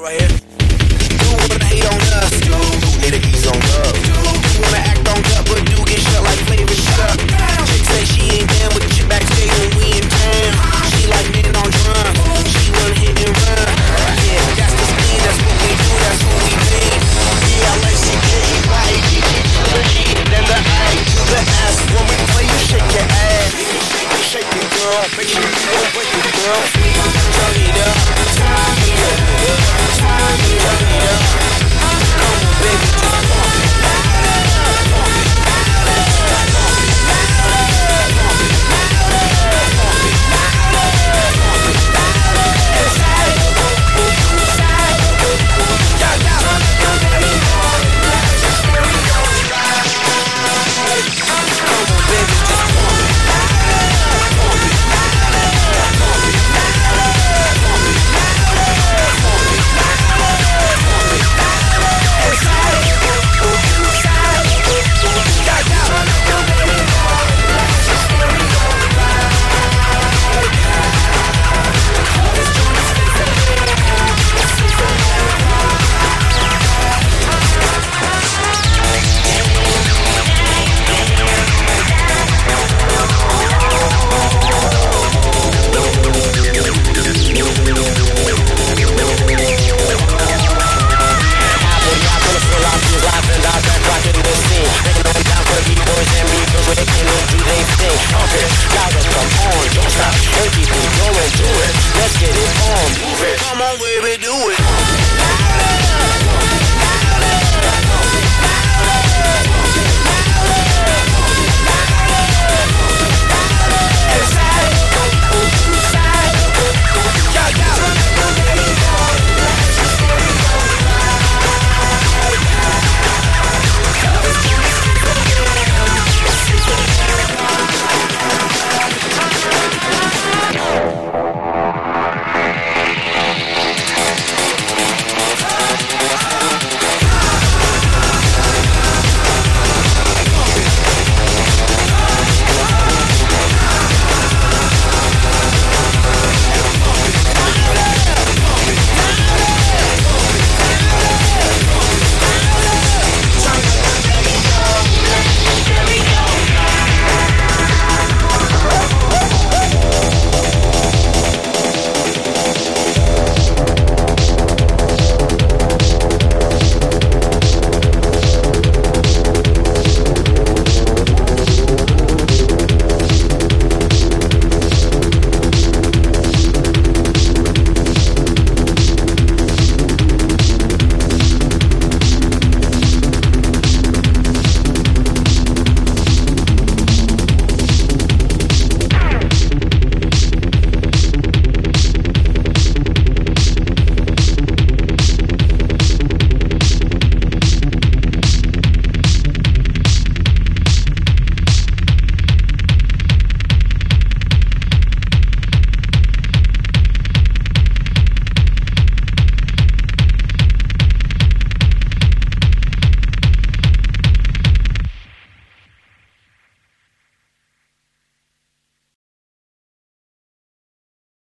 right here. time. Move it. Come on, baby, do it.